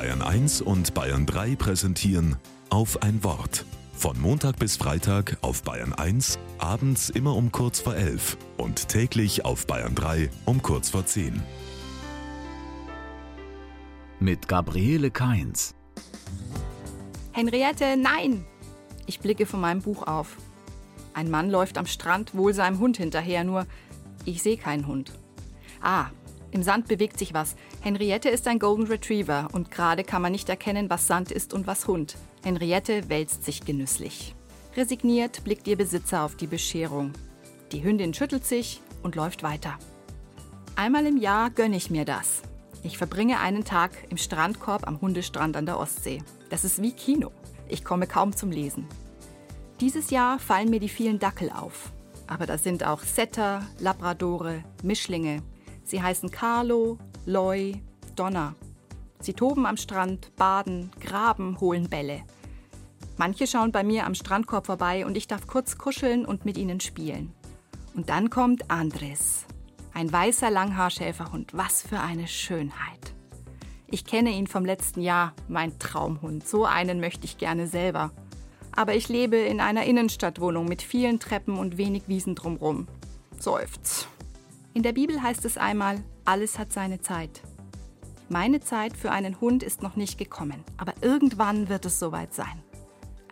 Bayern 1 und Bayern 3 präsentieren auf ein Wort. Von Montag bis Freitag auf Bayern 1, abends immer um kurz vor 11 und täglich auf Bayern 3 um kurz vor 10. Mit Gabriele Kainz. Henriette, nein! Ich blicke von meinem Buch auf. Ein Mann läuft am Strand wohl seinem Hund hinterher, nur ich sehe keinen Hund. Ah, im Sand bewegt sich was. Henriette ist ein Golden Retriever und gerade kann man nicht erkennen, was Sand ist und was Hund. Henriette wälzt sich genüsslich. Resigniert blickt ihr Besitzer auf die Bescherung. Die Hündin schüttelt sich und läuft weiter. Einmal im Jahr gönne ich mir das. Ich verbringe einen Tag im Strandkorb am Hundestrand an der Ostsee. Das ist wie Kino. Ich komme kaum zum Lesen. Dieses Jahr fallen mir die vielen Dackel auf. Aber da sind auch Setter, Labradore, Mischlinge, Sie heißen Carlo, Loy, Donna. Sie toben am Strand, baden, graben, holen Bälle. Manche schauen bei mir am Strandkorb vorbei und ich darf kurz kuscheln und mit ihnen spielen. Und dann kommt Andres. Ein weißer Langhaarschäferhund. Was für eine Schönheit. Ich kenne ihn vom letzten Jahr, mein Traumhund. So einen möchte ich gerne selber. Aber ich lebe in einer Innenstadtwohnung mit vielen Treppen und wenig Wiesen drumrum. Seufz. In der Bibel heißt es einmal, alles hat seine Zeit. Meine Zeit für einen Hund ist noch nicht gekommen, aber irgendwann wird es soweit sein.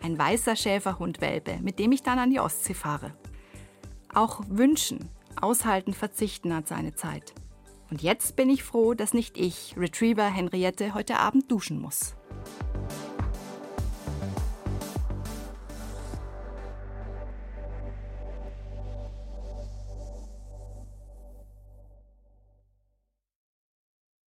Ein weißer Schäferhundwelpe, mit dem ich dann an die Ostsee fahre. Auch wünschen, aushalten, verzichten hat seine Zeit. Und jetzt bin ich froh, dass nicht ich, Retriever Henriette, heute Abend duschen muss.